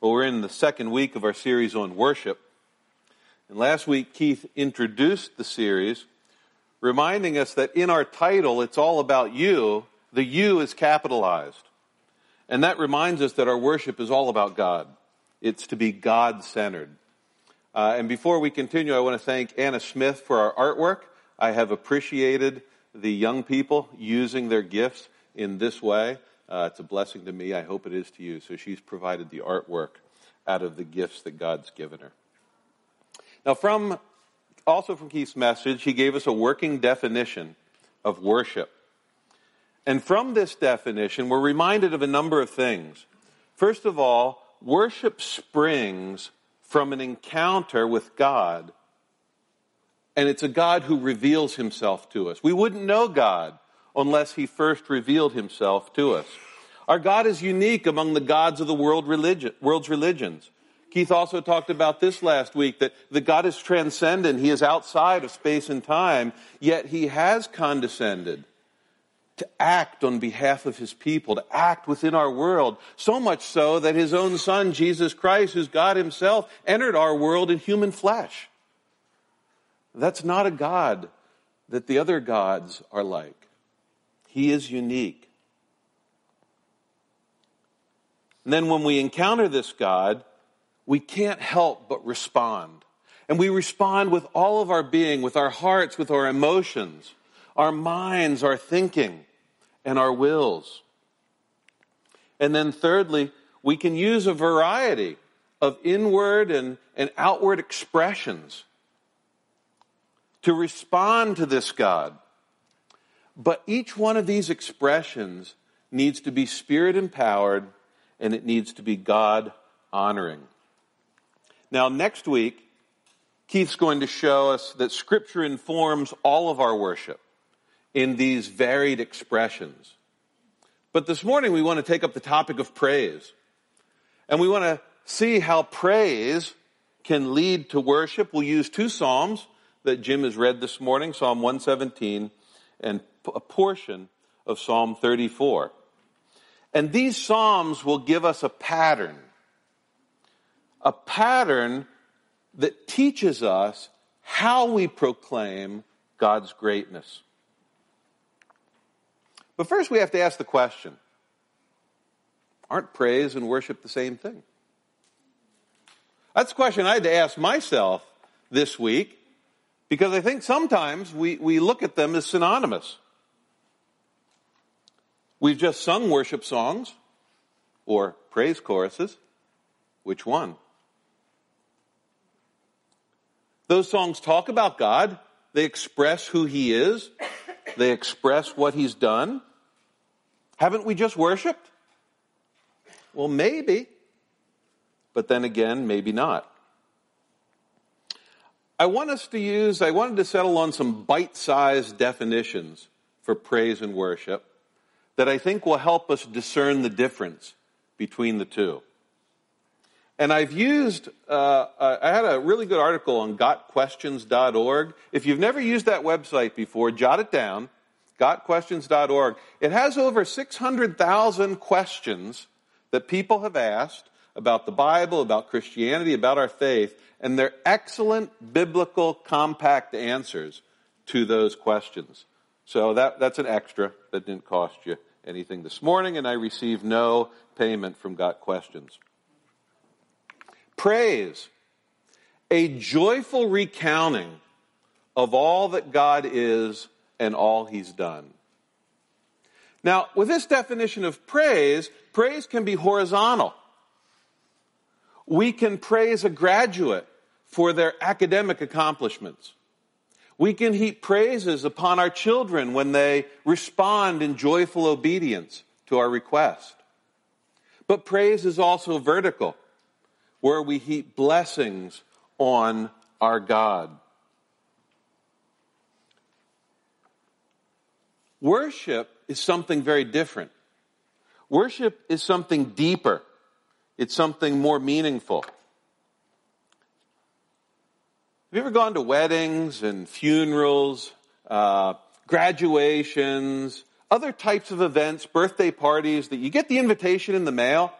Well, we're in the second week of our series on worship. And last week, Keith introduced the series, reminding us that in our title, it's all about you. The you is capitalized. And that reminds us that our worship is all about God. It's to be God centered. Uh, and before we continue, I want to thank Anna Smith for our artwork. I have appreciated the young people using their gifts in this way. Uh, it's a blessing to me. I hope it is to you. So she's provided the artwork out of the gifts that God's given her. Now, from also from Keith's message, he gave us a working definition of worship. And from this definition, we're reminded of a number of things. First of all, worship springs from an encounter with God. And it's a God who reveals himself to us. We wouldn't know God unless he first revealed himself to us. Our God is unique among the gods of the world religion, world's religions. Keith also talked about this last week that the God is transcendent. He is outside of space and time, yet he has condescended to act on behalf of his people, to act within our world. So much so that his own son, Jesus Christ, who's God himself, entered our world in human flesh. That's not a God that the other gods are like. He is unique. And then when we encounter this God, we can't help but respond. And we respond with all of our being, with our hearts, with our emotions, our minds, our thinking, and our wills. And then thirdly, we can use a variety of inward and, and outward expressions to respond to this God. But each one of these expressions needs to be spirit empowered and it needs to be God honoring. Now, next week, Keith's going to show us that Scripture informs all of our worship in these varied expressions. But this morning, we want to take up the topic of praise. And we want to see how praise can lead to worship. We'll use two Psalms that Jim has read this morning Psalm 117 and a portion of Psalm 34. And these Psalms will give us a pattern, a pattern that teaches us how we proclaim God's greatness. But first, we have to ask the question aren't praise and worship the same thing? That's a question I had to ask myself this week because I think sometimes we, we look at them as synonymous. We've just sung worship songs or praise choruses. Which one? Those songs talk about God. They express who He is. They express what He's done. Haven't we just worshiped? Well, maybe. But then again, maybe not. I want us to use, I wanted to settle on some bite sized definitions for praise and worship that I think will help us discern the difference between the two. And I've used, uh, I had a really good article on gotquestions.org. If you've never used that website before, jot it down, gotquestions.org. It has over 600,000 questions that people have asked about the Bible, about Christianity, about our faith, and they're excellent biblical compact answers to those questions. So that, that's an extra that didn't cost you anything this morning, and I received no payment from Got Questions. Praise, a joyful recounting of all that God is and all He's done. Now, with this definition of praise, praise can be horizontal. We can praise a graduate for their academic accomplishments. We can heap praises upon our children when they respond in joyful obedience to our request. But praise is also vertical, where we heap blessings on our God. Worship is something very different. Worship is something deeper. It's something more meaningful. Have you ever gone to weddings and funerals, uh, graduations, other types of events, birthday parties that you get the invitation in the mail?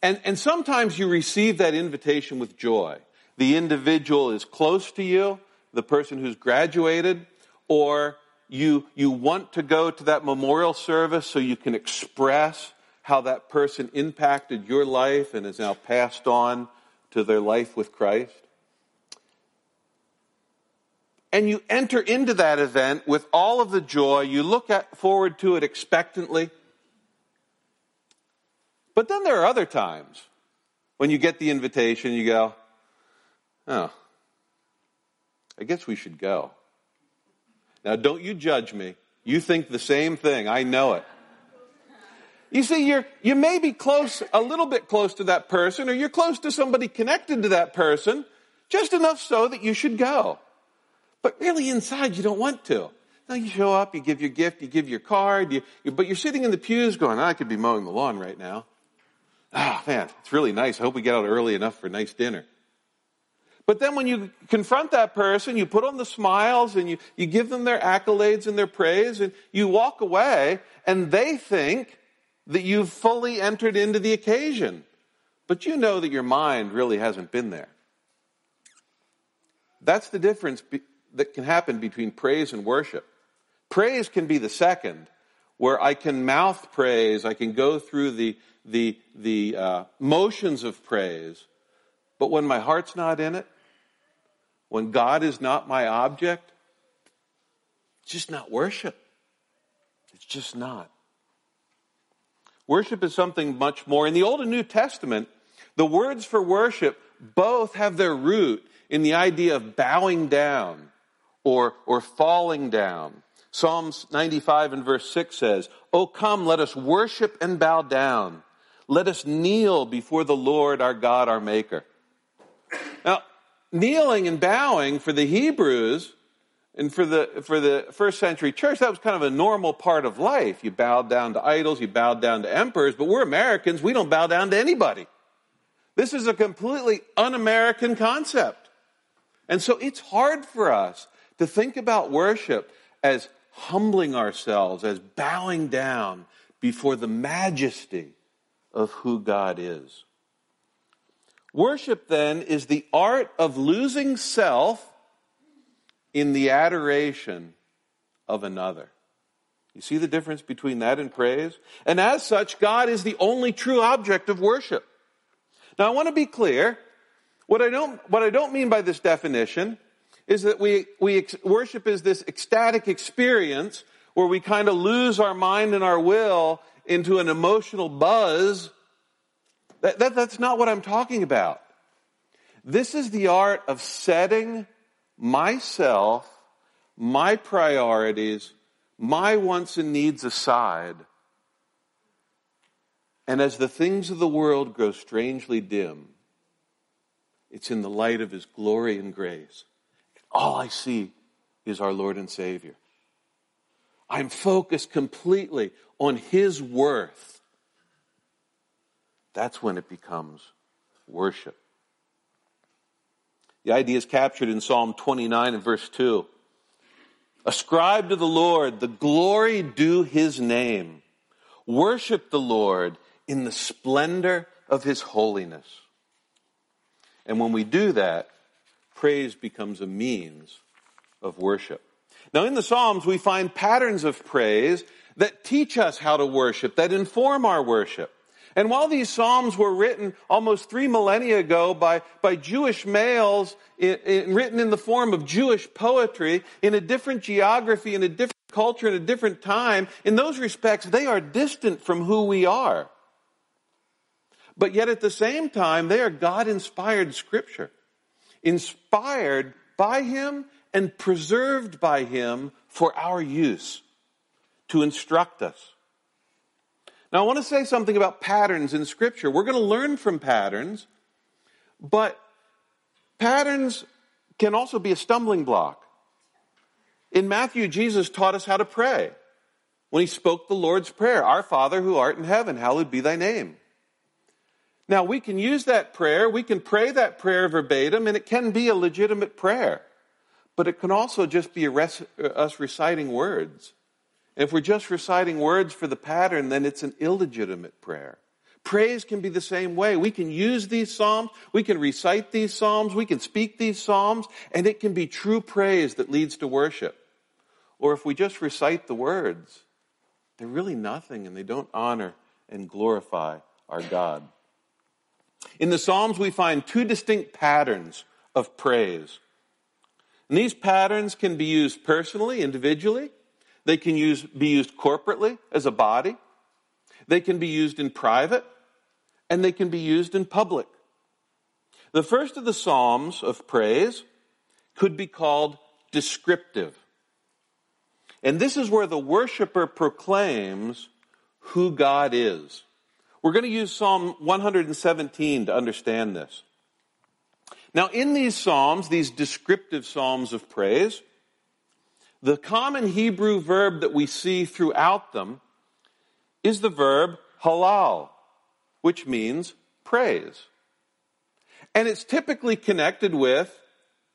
And, and sometimes you receive that invitation with joy. The individual is close to you, the person who's graduated, or you, you want to go to that memorial service so you can express how that person impacted your life and is now passed on to their life with Christ. And you enter into that event with all of the joy. You look at, forward to it expectantly. But then there are other times when you get the invitation, you go, oh, I guess we should go. Now, don't you judge me. You think the same thing. I know it. You see, you're, you may be close, a little bit close to that person, or you're close to somebody connected to that person, just enough so that you should go. But really inside, you don't want to. Now you show up, you give your gift, you give your card, you, you, but you're sitting in the pews going, I could be mowing the lawn right now. Ah, oh, man, it's really nice. I hope we get out early enough for a nice dinner. But then when you confront that person, you put on the smiles and you, you give them their accolades and their praise and you walk away and they think that you've fully entered into the occasion. But you know that your mind really hasn't been there. That's the difference that can happen between praise and worship. Praise can be the second, where I can mouth praise, I can go through the, the, the uh, motions of praise, but when my heart's not in it, when God is not my object, it's just not worship. It's just not. Worship is something much more. In the Old and New Testament, the words for worship both have their root in the idea of bowing down or, or falling down. Psalms 95 and verse 6 says, Oh, come, let us worship and bow down. Let us kneel before the Lord our God, our Maker. Now, kneeling and bowing for the Hebrews and for the, for the first century church, that was kind of a normal part of life. You bowed down to idols, you bowed down to emperors, but we're Americans, we don't bow down to anybody. This is a completely un American concept. And so it's hard for us to think about worship as humbling ourselves, as bowing down before the majesty of who God is. Worship then is the art of losing self in the adoration of another. You see the difference between that and praise? And as such, God is the only true object of worship. Now I want to be clear. What I don't, what I don't mean by this definition is that we, we worship is this ecstatic experience where we kind of lose our mind and our will into an emotional buzz that, that, that's not what I'm talking about. This is the art of setting myself, my priorities, my wants and needs aside. And as the things of the world grow strangely dim, it's in the light of His glory and grace. All I see is our Lord and Savior. I'm focused completely on His worth that's when it becomes worship. The idea is captured in Psalm 29 and verse 2. Ascribe to the Lord the glory due his name. Worship the Lord in the splendor of his holiness. And when we do that, praise becomes a means of worship. Now, in the Psalms, we find patterns of praise that teach us how to worship, that inform our worship. And while these Psalms were written almost three millennia ago by, by Jewish males, in, in, written in the form of Jewish poetry, in a different geography, in a different culture, in a different time, in those respects, they are distant from who we are. But yet at the same time, they are God inspired scripture. Inspired by Him and preserved by Him for our use, to instruct us. Now, I want to say something about patterns in Scripture. We're going to learn from patterns, but patterns can also be a stumbling block. In Matthew, Jesus taught us how to pray when he spoke the Lord's Prayer Our Father who art in heaven, hallowed be thy name. Now, we can use that prayer, we can pray that prayer verbatim, and it can be a legitimate prayer. But it can also just be uh, us reciting words. If we're just reciting words for the pattern, then it's an illegitimate prayer. Praise can be the same way. We can use these psalms, we can recite these psalms, we can speak these psalms, and it can be true praise that leads to worship. Or if we just recite the words, they're really nothing and they don't honor and glorify our God. In the Psalms, we find two distinct patterns of praise. And these patterns can be used personally, individually. They can use, be used corporately as a body. They can be used in private. And they can be used in public. The first of the Psalms of praise could be called descriptive. And this is where the worshiper proclaims who God is. We're going to use Psalm 117 to understand this. Now, in these Psalms, these descriptive Psalms of praise, the common Hebrew verb that we see throughout them is the verb halal, which means praise. And it's typically connected with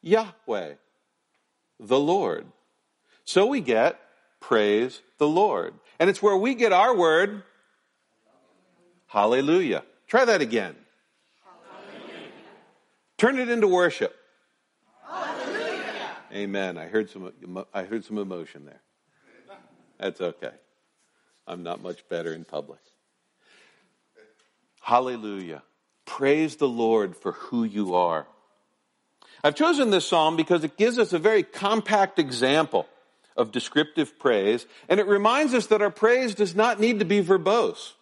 Yahweh, the Lord. So we get praise the Lord. And it's where we get our word hallelujah. Try that again. Hallelujah. Turn it into worship. Hallelujah. Amen. I heard some I heard some emotion there. That's okay. I'm not much better in public. Hallelujah. Praise the Lord for who you are. I've chosen this psalm because it gives us a very compact example of descriptive praise, and it reminds us that our praise does not need to be verbose.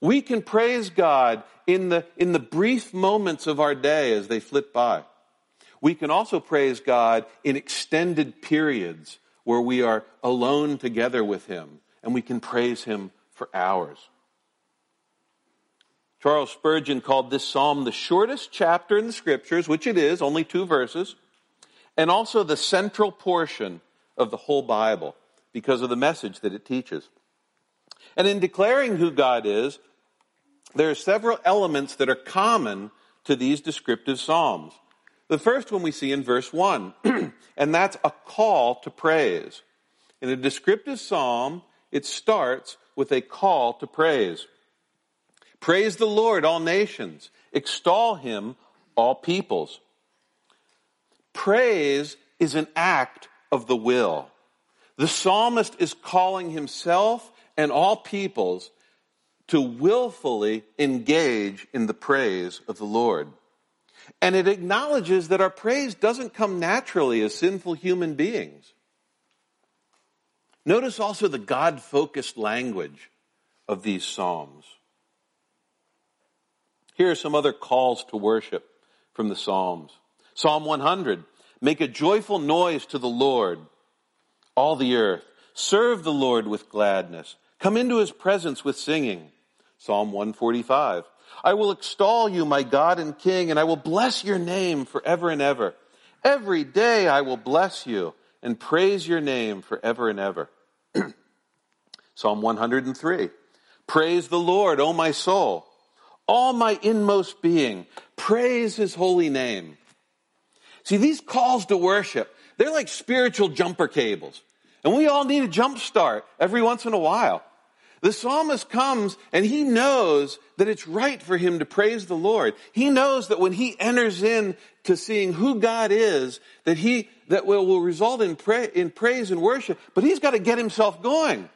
We can praise God in the, in the brief moments of our day as they flit by. We can also praise God in extended periods where we are alone together with Him, and we can praise Him for hours. Charles Spurgeon called this psalm the shortest chapter in the scriptures, which it is, only two verses, and also the central portion of the whole Bible because of the message that it teaches. And in declaring who God is, there are several elements that are common to these descriptive psalms. The first one we see in verse 1, and that's a call to praise. In a descriptive psalm, it starts with a call to praise. Praise the Lord, all nations. Extol him, all peoples. Praise is an act of the will. The psalmist is calling himself and all peoples to willfully engage in the praise of the Lord. And it acknowledges that our praise doesn't come naturally as sinful human beings. Notice also the God focused language of these Psalms. Here are some other calls to worship from the Psalms. Psalm 100 Make a joyful noise to the Lord, all the earth. Serve the Lord with gladness. Come into his presence with singing. Psalm 145. I will extol you, my God and King, and I will bless your name forever and ever. Every day I will bless you and praise your name forever and ever. Psalm 103. Praise the Lord, O my soul. All my inmost being, praise his holy name. See, these calls to worship, they're like spiritual jumper cables. And we all need a jump start every once in a while. The psalmist comes and he knows that it's right for him to praise the Lord. He knows that when he enters in to seeing who God is, that he, that will, will result in, in praise and worship, but he's got to get himself going.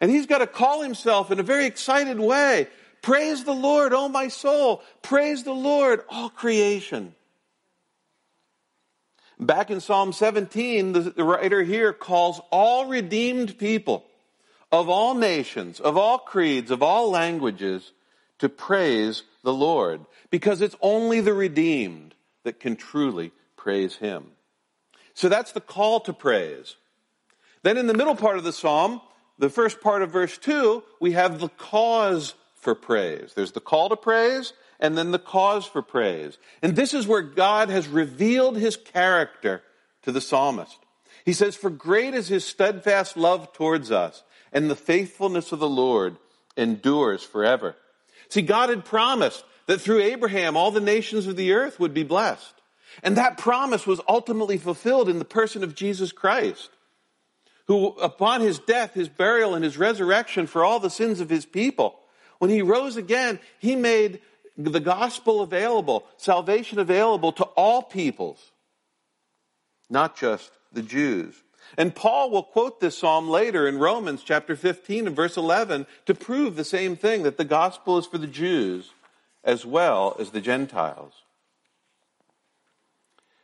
And he's got to call himself in a very excited way. Praise the Lord, oh my soul. Praise the Lord, all creation. Back in Psalm 17, the writer here calls all redeemed people of all nations, of all creeds, of all languages to praise the Lord because it's only the redeemed that can truly praise Him. So that's the call to praise. Then in the middle part of the Psalm, the first part of verse 2, we have the cause for praise. There's the call to praise and then the cause for praise. And this is where God has revealed his character to the psalmist. He says, For great is his steadfast love towards us, and the faithfulness of the Lord endures forever. See, God had promised that through Abraham all the nations of the earth would be blessed. And that promise was ultimately fulfilled in the person of Jesus Christ, who upon his death, his burial, and his resurrection for all the sins of his people, When he rose again, he made the gospel available, salvation available to all peoples, not just the Jews. And Paul will quote this psalm later in Romans chapter 15 and verse 11 to prove the same thing that the gospel is for the Jews as well as the Gentiles.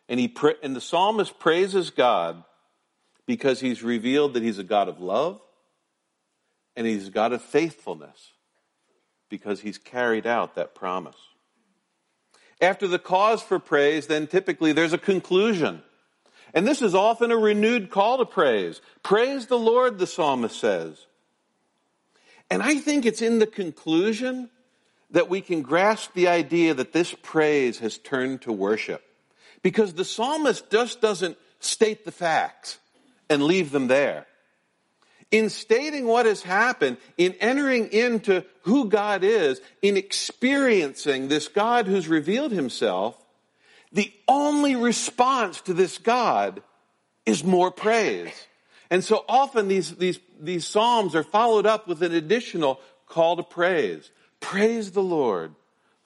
And he and the psalmist praises God because he's revealed that he's a God of love and he's a God of faithfulness because he's carried out that promise. After the cause for praise, then typically there's a conclusion. And this is often a renewed call to praise. Praise the Lord, the psalmist says. And I think it's in the conclusion that we can grasp the idea that this praise has turned to worship. Because the psalmist just doesn't state the facts and leave them there in stating what has happened, in entering into who God is, in experiencing this God who's revealed himself, the only response to this God is more praise. And so often these, these, these Psalms are followed up with an additional call to praise. Praise the Lord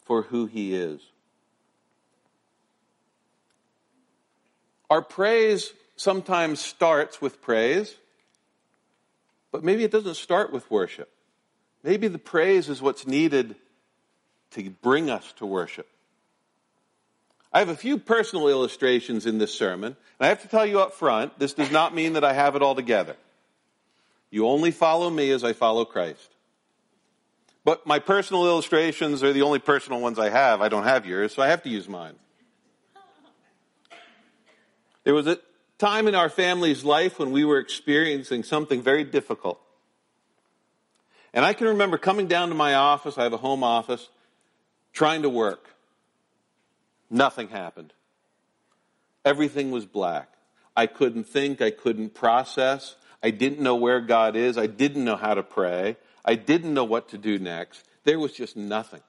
for who he is. Our praise sometimes starts with praise. But maybe it doesn't start with worship. Maybe the praise is what's needed to bring us to worship. I have a few personal illustrations in this sermon, and I have to tell you up front, this does not mean that I have it all together. You only follow me as I follow Christ. But my personal illustrations are the only personal ones I have. I don't have yours, so I have to use mine. There was a time in our family's life when we were experiencing something very difficult. And I can remember coming down to my office, I have a home office, trying to work. Nothing happened. Everything was black. I couldn't think, I couldn't process. I didn't know where God is. I didn't know how to pray. I didn't know what to do next. There was just nothing.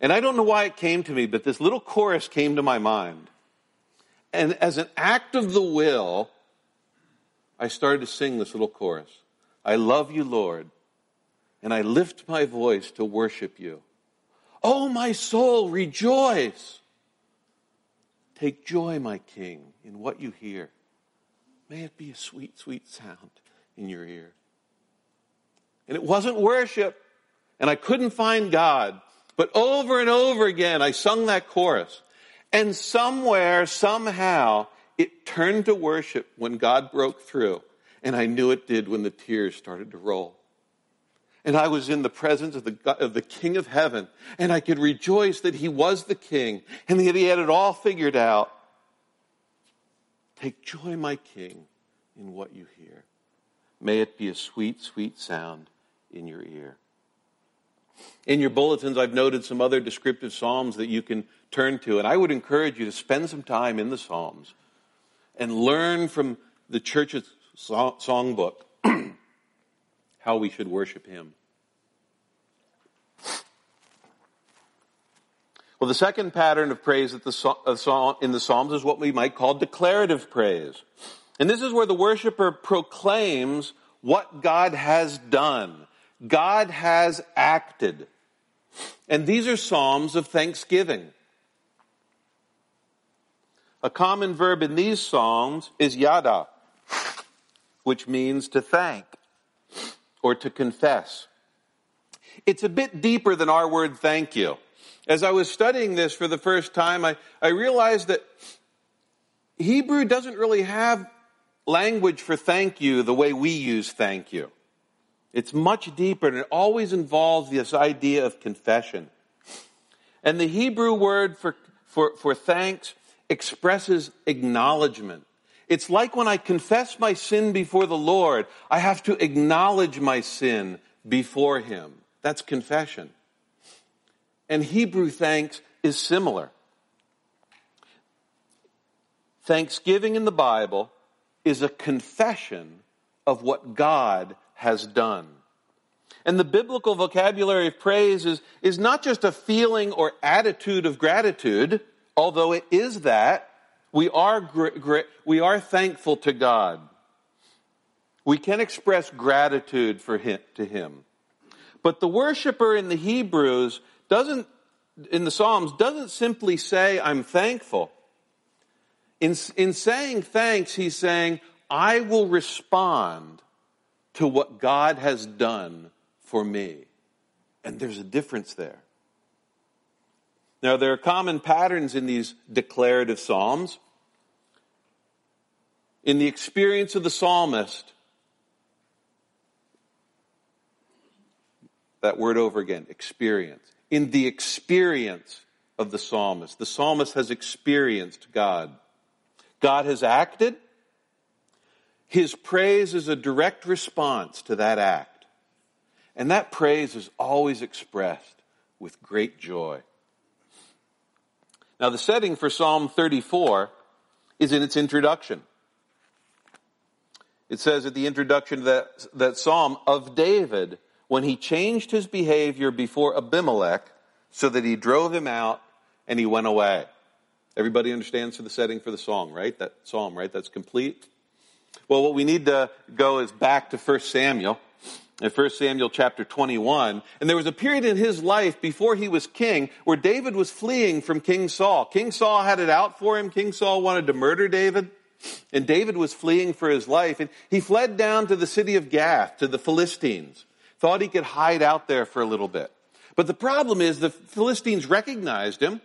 And I don't know why it came to me, but this little chorus came to my mind. And as an act of the will, I started to sing this little chorus. I love you, Lord, and I lift my voice to worship you. Oh, my soul, rejoice. Take joy, my King, in what you hear. May it be a sweet, sweet sound in your ear. And it wasn't worship, and I couldn't find God. But over and over again, I sung that chorus. And somewhere, somehow, it turned to worship when God broke through. And I knew it did when the tears started to roll. And I was in the presence of the, of the King of Heaven, and I could rejoice that He was the King and that He had it all figured out. Take joy, my King, in what you hear. May it be a sweet, sweet sound in your ear. In your bulletins, I've noted some other descriptive Psalms that you can turn to. And I would encourage you to spend some time in the Psalms and learn from the church's songbook how we should worship Him. Well, the second pattern of praise in the Psalms is what we might call declarative praise. And this is where the worshiper proclaims what God has done. God has acted. And these are Psalms of thanksgiving. A common verb in these Psalms is yada, which means to thank or to confess. It's a bit deeper than our word thank you. As I was studying this for the first time, I, I realized that Hebrew doesn't really have language for thank you the way we use thank you. It's much deeper and it always involves this idea of confession. And the Hebrew word for, for, for thanks expresses acknowledgement. It's like when I confess my sin before the Lord, I have to acknowledge my sin before Him. That's confession. And Hebrew thanks is similar. Thanksgiving in the Bible is a confession of what God has done. And the biblical vocabulary of praise is, is not just a feeling or attitude of gratitude, although it is that, we are, gr- we are thankful to God. We can express gratitude for him, to Him. But the worshiper in the Hebrews doesn't, in the Psalms, doesn't simply say, I'm thankful. In, in saying thanks, he's saying, I will respond to what God has done for me. And there's a difference there. Now, there are common patterns in these declarative Psalms. In the experience of the psalmist, that word over again, experience. In the experience of the psalmist, the psalmist has experienced God. God has acted. His praise is a direct response to that act. And that praise is always expressed with great joy. Now, the setting for Psalm 34 is in its introduction. It says at the introduction to that, that psalm of David, when he changed his behavior before Abimelech so that he drove him out and he went away. Everybody understands the setting for the song, right? That psalm, right? That's complete. Well, what we need to go is back to 1 Samuel in 1 Samuel chapter 21. And there was a period in his life before he was king where David was fleeing from King Saul. King Saul had it out for him. King Saul wanted to murder David. And David was fleeing for his life. And he fled down to the city of Gath, to the Philistines. Thought he could hide out there for a little bit. But the problem is the Philistines recognized him.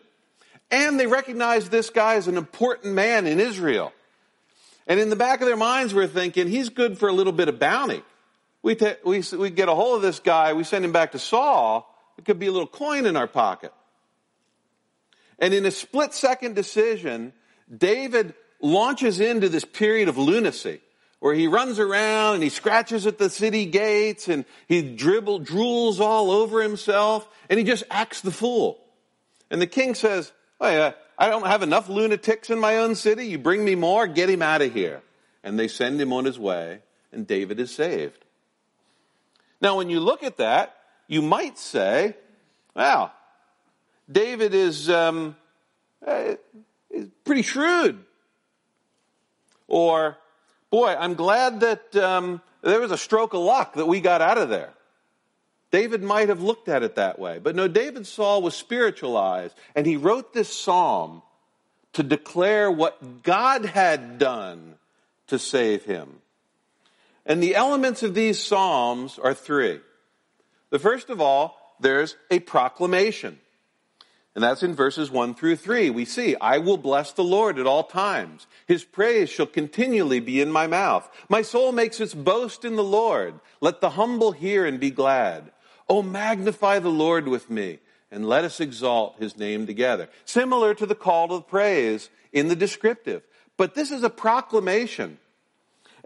And they recognized this guy as an important man in Israel. And in the back of their minds, we're thinking, he's good for a little bit of bounty we, ta- we, we get a hold of this guy, we send him back to Saul, it could be a little coin in our pocket. And in a split second decision, David launches into this period of lunacy where he runs around and he scratches at the city gates and he dribble, drools all over himself and he just acts the fool. And the king says, oh yeah, I don't have enough lunatics in my own city. You bring me more, get him out of here. And they send him on his way and David is saved. Now, when you look at that, you might say, wow, David is, um, uh, is pretty shrewd. Or, boy, I'm glad that um, there was a stroke of luck that we got out of there. David might have looked at it that way. But no, David Saul was spiritualized, and he wrote this psalm to declare what God had done to save him. And the elements of these Psalms are three. The first of all, there's a proclamation. And that's in verses 1 through 3. We see, I will bless the Lord at all times. His praise shall continually be in my mouth. My soul makes its boast in the Lord. Let the humble hear and be glad. Oh, magnify the Lord with me and let us exalt his name together. Similar to the call to praise in the descriptive. But this is a proclamation.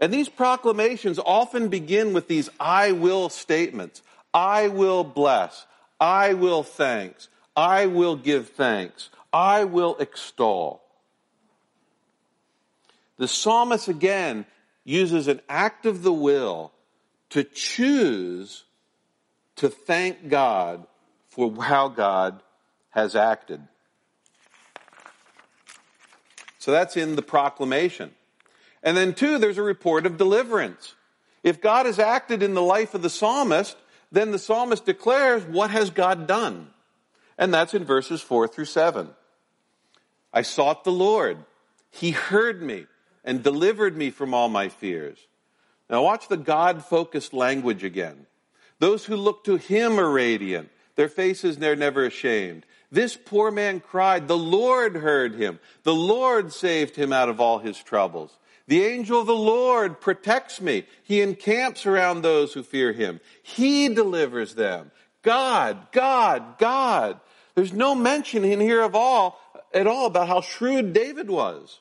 And these proclamations often begin with these I will statements. I will bless. I will thanks. I will give thanks. I will extol. The psalmist again uses an act of the will to choose to thank God for how God has acted. So that's in the proclamation. And then two, there's a report of deliverance. If God has acted in the life of the psalmist, then the psalmist declares, what has God done? And that's in verses four through seven. I sought the Lord. He heard me and delivered me from all my fears. Now watch the God focused language again. Those who look to him are radiant. Their faces they're never ashamed. This poor man cried. The Lord heard him. The Lord saved him out of all his troubles. The angel of the Lord protects me. He encamps around those who fear him. He delivers them. God, God, God. There's no mention in here of all, at all about how shrewd David was.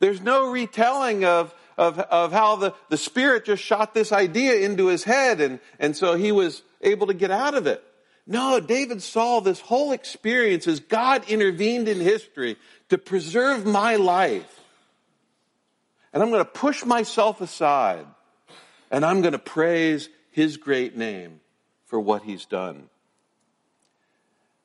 There's no retelling of, of, of how the, the Spirit just shot this idea into his head and, and so he was able to get out of it. No, David saw this whole experience as God intervened in history to preserve my life and I'm going to push myself aside and I'm going to praise his great name for what he's done.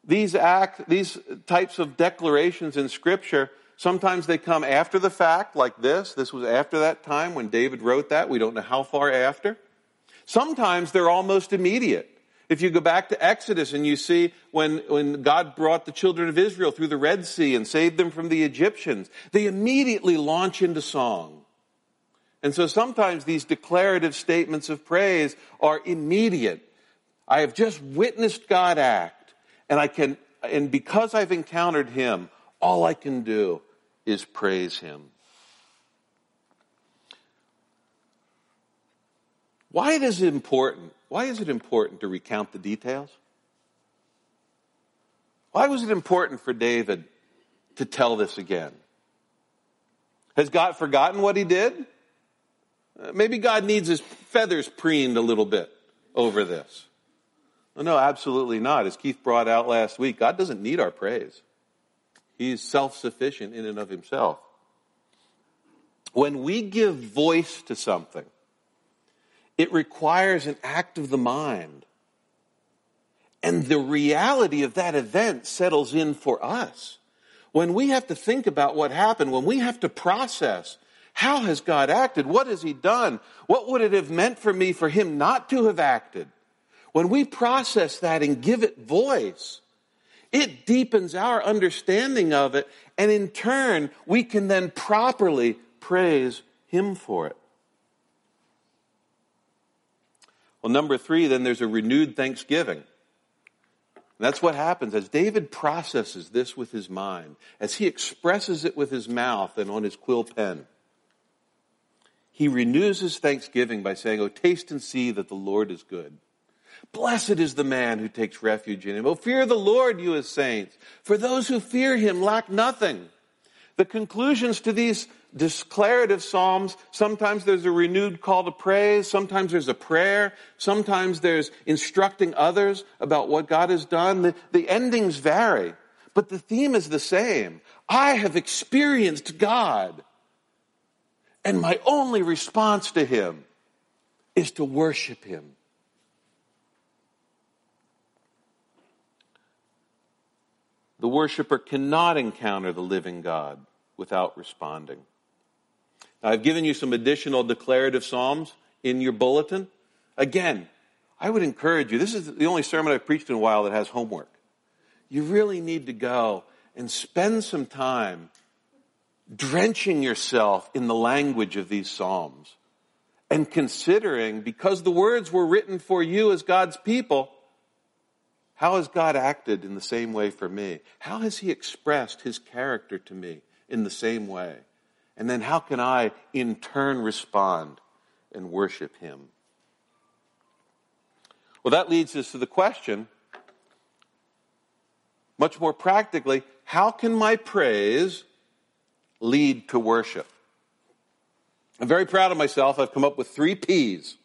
These act, these types of declarations in scripture, sometimes they come after the fact, like this. This was after that time when David wrote that. We don't know how far after. Sometimes they're almost immediate. If you go back to Exodus and you see when, when God brought the children of Israel through the Red Sea and saved them from the Egyptians, they immediately launch into song. And so sometimes these declarative statements of praise are immediate. I have just witnessed God act and I can, and because I've encountered Him, all I can do is praise Him. Why is it important? Why is it important to recount the details? Why was it important for David to tell this again? Has God forgotten what he did? Uh, maybe God needs his feathers preened a little bit over this. no, absolutely not. As Keith brought out last week, God doesn't need our praise. He's self-sufficient in and of himself. When we give voice to something, it requires an act of the mind. And the reality of that event settles in for us. When we have to think about what happened, when we have to process, how has God acted? What has He done? What would it have meant for me for Him not to have acted? When we process that and give it voice, it deepens our understanding of it, and in turn, we can then properly praise Him for it. Well, number three, then there's a renewed thanksgiving. And that's what happens as David processes this with his mind, as he expresses it with his mouth and on his quill pen. He renews his thanksgiving by saying, Oh, taste and see that the Lord is good. Blessed is the man who takes refuge in him. Oh, fear the Lord, you his saints. For those who fear him lack nothing. The conclusions to these declarative psalms, sometimes there's a renewed call to praise, sometimes there's a prayer, sometimes there's instructing others about what God has done. The, the endings vary, but the theme is the same. I have experienced God, and my only response to Him is to worship Him. The worshiper cannot encounter the living God without responding. Now, I've given you some additional declarative Psalms in your bulletin. Again, I would encourage you, this is the only sermon I've preached in a while that has homework. You really need to go and spend some time drenching yourself in the language of these Psalms and considering, because the words were written for you as God's people, how has God acted in the same way for me? How has He expressed His character to me in the same way? And then how can I in turn respond and worship Him? Well, that leads us to the question, much more practically, how can my praise lead to worship? I'm very proud of myself. I've come up with three P's.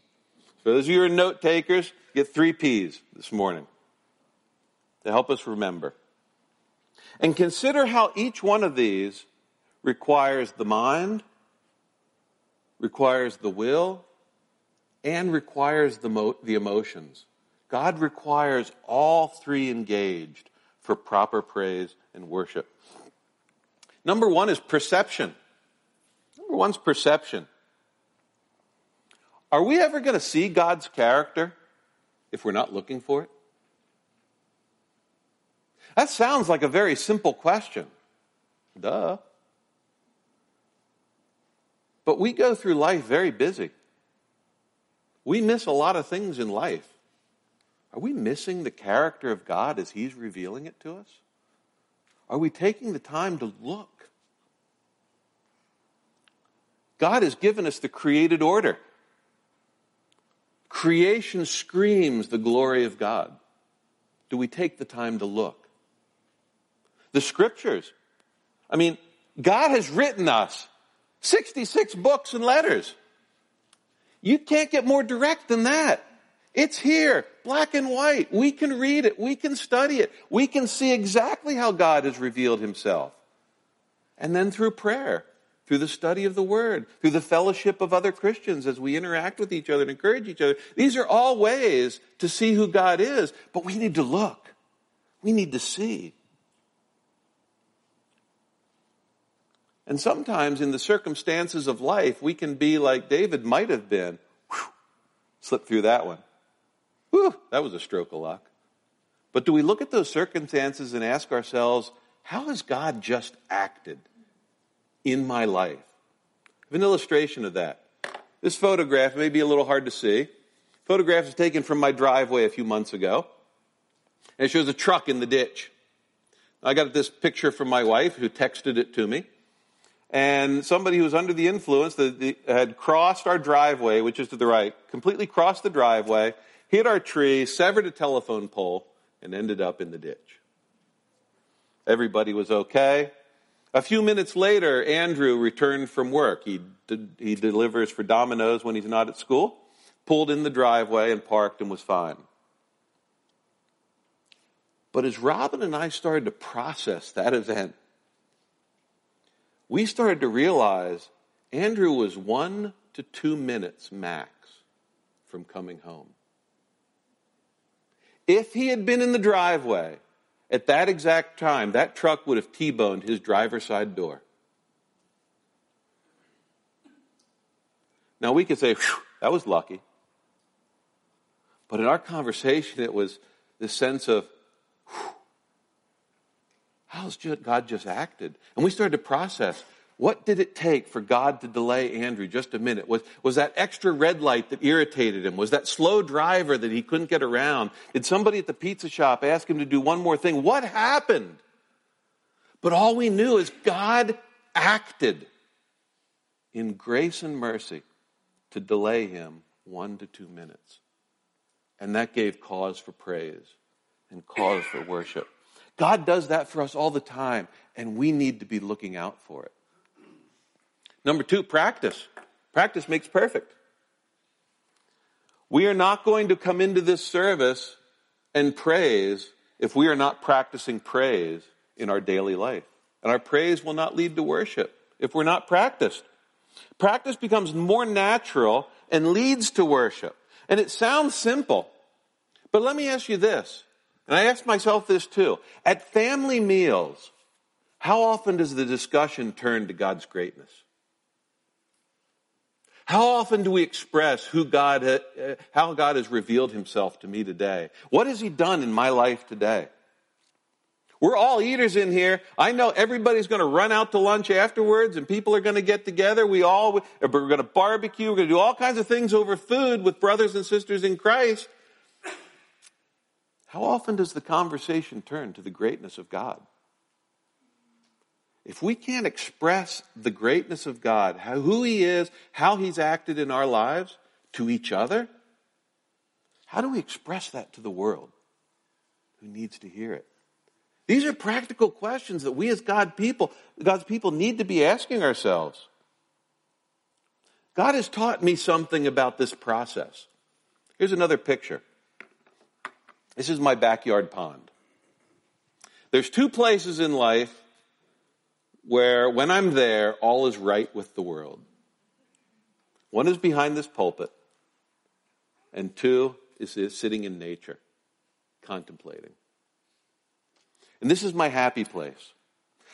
For those of you who are note takers, get three P's this morning to help us remember. And consider how each one of these requires the mind, requires the will, and requires the, mo- the emotions. God requires all three engaged for proper praise and worship. Number one is perception. Number one's perception. Are we ever going to see God's character if we're not looking for it? That sounds like a very simple question. Duh. But we go through life very busy. We miss a lot of things in life. Are we missing the character of God as He's revealing it to us? Are we taking the time to look? God has given us the created order. Creation screams the glory of God. Do we take the time to look? The scriptures. I mean, God has written us 66 books and letters. You can't get more direct than that. It's here, black and white. We can read it. We can study it. We can see exactly how God has revealed himself. And then through prayer, through the study of the word, through the fellowship of other Christians as we interact with each other and encourage each other. These are all ways to see who God is, but we need to look. We need to see. And sometimes in the circumstances of life, we can be like David might have been. Whew, slip through that one. Whew, that was a stroke of luck. But do we look at those circumstances and ask ourselves, how has God just acted in my life? I have an illustration of that. This photograph may be a little hard to see. Photograph is taken from my driveway a few months ago. And it shows a truck in the ditch. I got this picture from my wife who texted it to me. And somebody who was under the influence that had crossed our driveway, which is to the right, completely crossed the driveway, hit our tree, severed a telephone pole, and ended up in the ditch. Everybody was okay. A few minutes later, Andrew returned from work. He, he delivers for Domino's when he's not at school, pulled in the driveway and parked and was fine. But as Robin and I started to process that event, we started to realize Andrew was one to two minutes max from coming home. If he had been in the driveway at that exact time, that truck would have T boned his driver's side door. Now we could say, that was lucky. But in our conversation, it was this sense of, how's God just acted? And we started to process what did it take for God to delay Andrew just a minute? Was, was that extra red light that irritated him? Was that slow driver that he couldn't get around? Did somebody at the pizza shop ask him to do one more thing? What happened? But all we knew is God acted in grace and mercy to delay him one to two minutes. And that gave cause for praise and cause for worship. God does that for us all the time, and we need to be looking out for it. Number two, practice. Practice makes perfect. We are not going to come into this service and praise if we are not practicing praise in our daily life. And our praise will not lead to worship if we're not practiced. Practice becomes more natural and leads to worship. And it sounds simple. But let me ask you this, and I ask myself this too. At family meals, how often does the discussion turn to God's greatness? How often do we express who God, uh, how God has revealed himself to me today? What has he done in my life today? We're all eaters in here. I know everybody's going to run out to lunch afterwards and people are going to get together. We all, we're going to barbecue. We're going to do all kinds of things over food with brothers and sisters in Christ. How often does the conversation turn to the greatness of God? If we can't express the greatness of God, how, who He is, how He's acted in our lives to each other, how do we express that to the world who needs to hear it? These are practical questions that we as God people, God's people need to be asking ourselves. God has taught me something about this process. Here's another picture. This is my backyard pond. There's two places in life where when I'm there, all is right with the world. One is behind this pulpit, and two is sitting in nature, contemplating. And this is my happy place.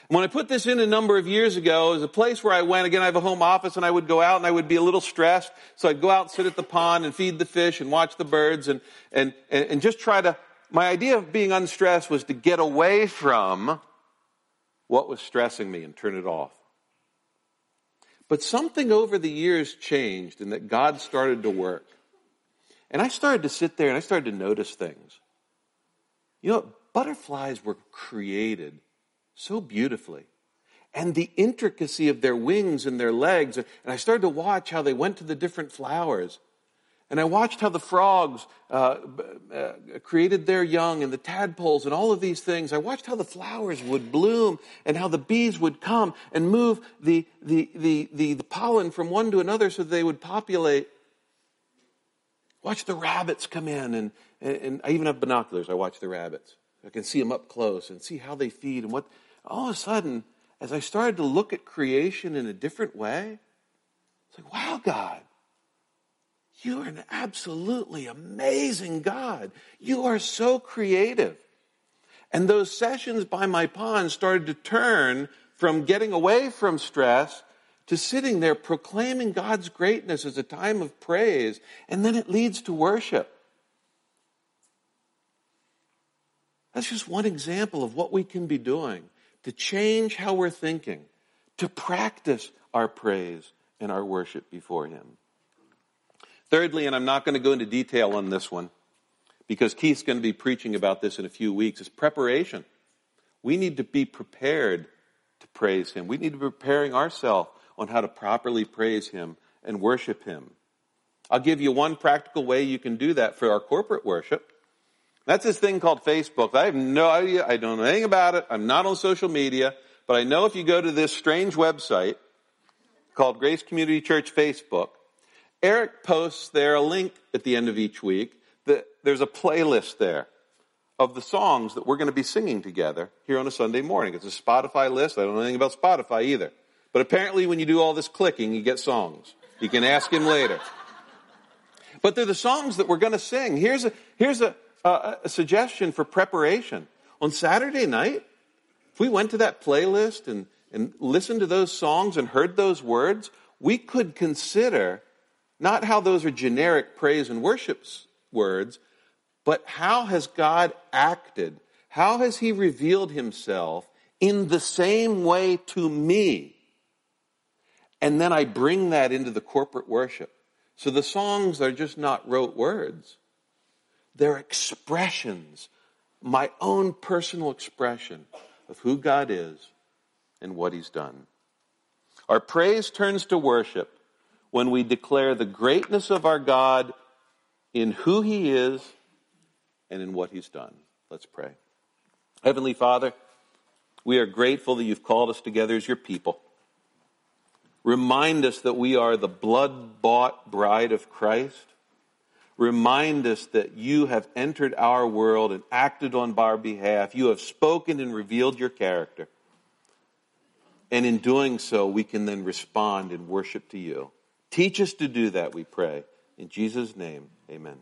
When I put this in a number of years ago, it was a place where I went. Again, I have a home office and I would go out and I would be a little stressed. So I'd go out and sit at the pond and feed the fish and watch the birds and, and, and just try to, my idea of being unstressed was to get away from what was stressing me and turn it off. But something over the years changed and that God started to work. And I started to sit there and I started to notice things. You know, butterflies were created so beautifully. And the intricacy of their wings and their legs. And I started to watch how they went to the different flowers. And I watched how the frogs uh, uh, created their young and the tadpoles and all of these things. I watched how the flowers would bloom and how the bees would come and move the, the, the, the, the pollen from one to another so they would populate. Watch the rabbits come in and, and, and I even have binoculars. I watch the rabbits. I can see them up close and see how they feed and what. All of a sudden, as I started to look at creation in a different way, it's like, wow, God, you are an absolutely amazing God. You are so creative. And those sessions by my pond started to turn from getting away from stress to sitting there proclaiming God's greatness as a time of praise. And then it leads to worship. That's just one example of what we can be doing to change how we're thinking, to practice our praise and our worship before Him. Thirdly, and I'm not going to go into detail on this one because Keith's going to be preaching about this in a few weeks, is preparation. We need to be prepared to praise Him. We need to be preparing ourselves on how to properly praise Him and worship Him. I'll give you one practical way you can do that for our corporate worship. That's this thing called Facebook. I have no idea. I don't know anything about it. I'm not on social media, but I know if you go to this strange website called Grace Community Church Facebook, Eric posts there a link at the end of each week that there's a playlist there of the songs that we're going to be singing together here on a Sunday morning. It's a Spotify list. I don't know anything about Spotify either. But apparently when you do all this clicking, you get songs. You can ask him later. But they're the songs that we're going to sing. Here's a, here's a, a, a suggestion for preparation. On Saturday night, if we went to that playlist and, and listened to those songs and heard those words, we could consider not how those are generic praise and worship words, but how has God acted? How has He revealed Himself in the same way to me? And then I bring that into the corporate worship. So the songs are just not rote words. They're expressions, my own personal expression of who God is and what He's done. Our praise turns to worship when we declare the greatness of our God in who He is and in what He's done. Let's pray. Heavenly Father, we are grateful that you've called us together as your people. Remind us that we are the blood bought bride of Christ. Remind us that you have entered our world and acted on our behalf. You have spoken and revealed your character. And in doing so, we can then respond in worship to you. Teach us to do that, we pray. In Jesus' name, amen.